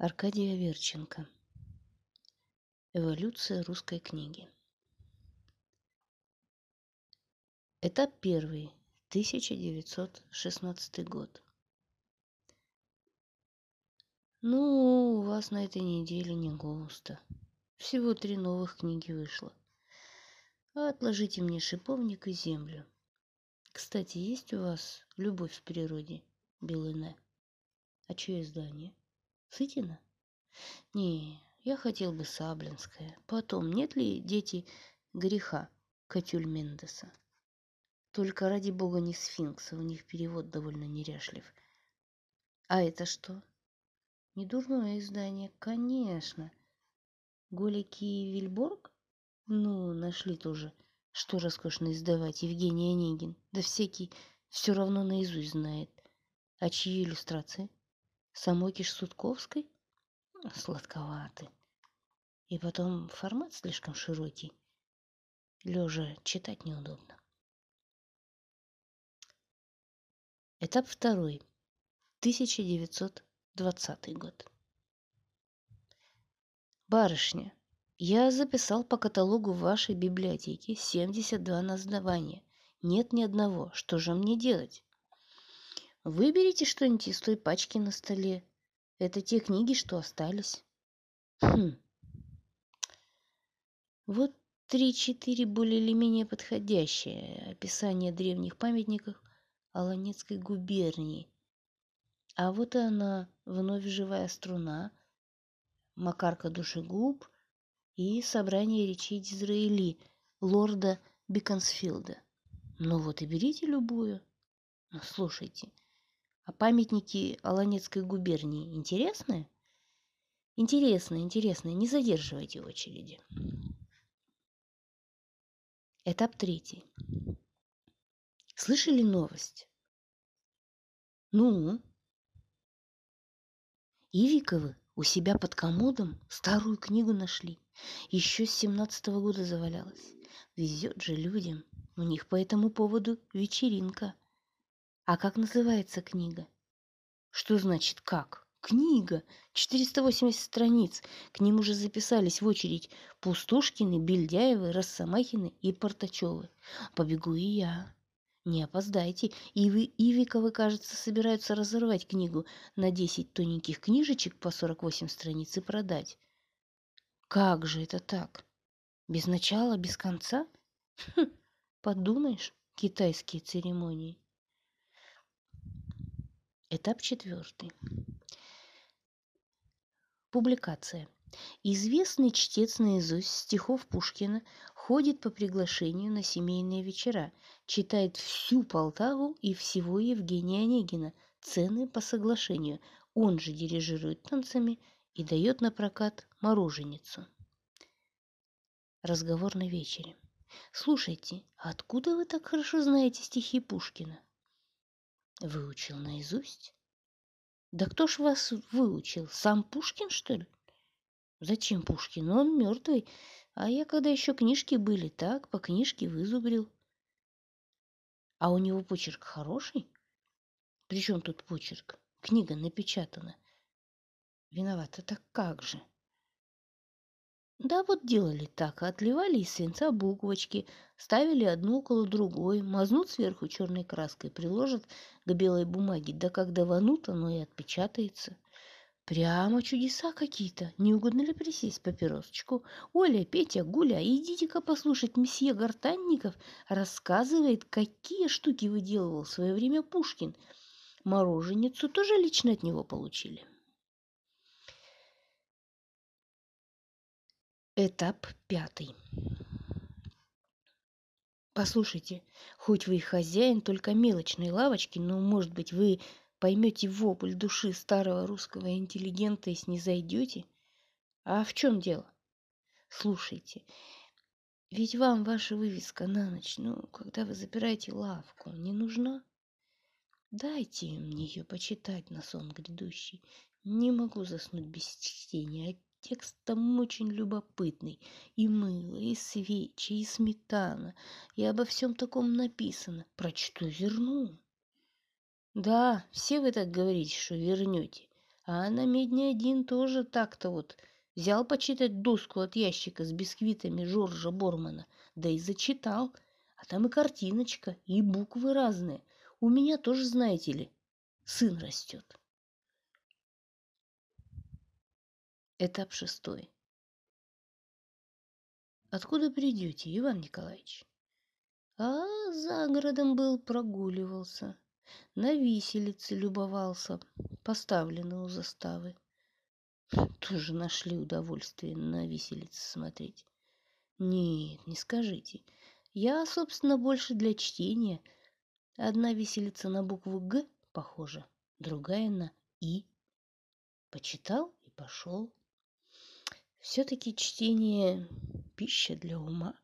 Аркадий Аверченко. Эволюция русской книги. Этап первый. 1916 год. Ну, у вас на этой неделе не густо. Всего три новых книги вышло. Отложите мне шиповник и землю. Кстати, есть у вас «Любовь в природе» Белыне? А чье издание? Сытина? Не, я хотел бы Саблинское. Потом, нет ли дети греха Катюль Мендеса? Только ради бога не сфинкса, у них перевод довольно неряшлив. А это что? Недурное издание, конечно. Голики и Вильборг? Ну, нашли тоже. Что роскошно издавать, Евгений Онегин. Да всякий все равно наизусть знает. А чьи иллюстрации? Самой Киш-Сутковской? Сладковаты. И потом формат слишком широкий. Лежа читать неудобно. Этап второй. 1920 год. Барышня, я записал по каталогу вашей библиотеки 72 названия. Нет ни одного. Что же мне делать? Выберите что-нибудь из той пачки на столе. Это те книги, что остались. Хм. Вот три-четыре более или менее подходящие описания древних памятников Аланецкой губернии. А вот и она, вновь живая струна, Макарка душегуб и собрание речей Дизраэли лорда Биконсфилда. Ну вот и берите любую. Ну, слушайте, а памятники Аланецкой губернии интересные? Интересно, интересно. Не задерживайте очереди. Этап третий. Слышали новость? Ну? Ивиковы у себя под комодом старую книгу нашли. Еще с семнадцатого года завалялась. Везет же людям. У них по этому поводу вечеринка – а как называется книга? Что значит как? Книга. 480 страниц. К ним уже записались в очередь Пустушкины, Бельдяевы, Росомахины и Портачевы. Побегу и я. Не опоздайте. И вы, Ивиковы, кажется, собираются разорвать книгу на 10 тоненьких книжечек по 48 страниц и продать. Как же это так? Без начала, без конца? Хм, подумаешь, китайские церемонии. Этап четвертый. Публикация. Известный чтец наизусть стихов Пушкина ходит по приглашению на семейные вечера, читает всю Полтаву и всего Евгения Онегина, цены по соглашению. Он же дирижирует танцами и дает на прокат мороженицу. Разговор на вечере. Слушайте, откуда вы так хорошо знаете стихи Пушкина? Выучил наизусть? Да кто ж вас выучил? Сам Пушкин, что ли? Зачем Пушкин? Он мертвый. А я, когда еще книжки были, так, по книжке вызубрил. А у него почерк хороший? Причем тут почерк? Книга напечатана. Виновата, так как же? Да вот делали так, отливали из свинца буквочки, ставили одну около другой, мазнут сверху черной краской, приложат к белой бумаге, да как даванут, оно и отпечатается. Прямо чудеса какие-то. Не угодно ли присесть папиросочку? Оля, Петя, Гуля, идите-ка послушать месье Гортанников рассказывает, какие штуки выделывал в свое время Пушкин. Мороженицу тоже лично от него получили. Этап пятый. Послушайте, хоть вы и хозяин только мелочной лавочки, но, может быть, вы поймете вопль души старого русского интеллигента и снизойдете? А в чем дело? Слушайте, ведь вам ваша вывеска на ночь, ну, когда вы запираете лавку, не нужна? Дайте мне ее почитать на сон грядущий. Не могу заснуть без чтения, Текст там очень любопытный. И мыло, и свечи, и сметана. И обо всем таком написано. Прочту, верну. Да, все вы так говорите, что вернете. А на медне один тоже так-то вот взял почитать доску от ящика с бисквитами Жоржа Бормана, да и зачитал. А там и картиночка, и буквы разные. У меня тоже, знаете ли, сын растет. Этап шестой. Откуда придете, Иван Николаевич? А за городом был, прогуливался. На виселице любовался, поставлены у заставы. Тоже нашли удовольствие на виселице смотреть. Нет, не скажите. Я, собственно, больше для чтения. Одна виселица на букву «Г» похожа, другая на «И». Почитал и пошел. Все-таки чтение – пища для ума.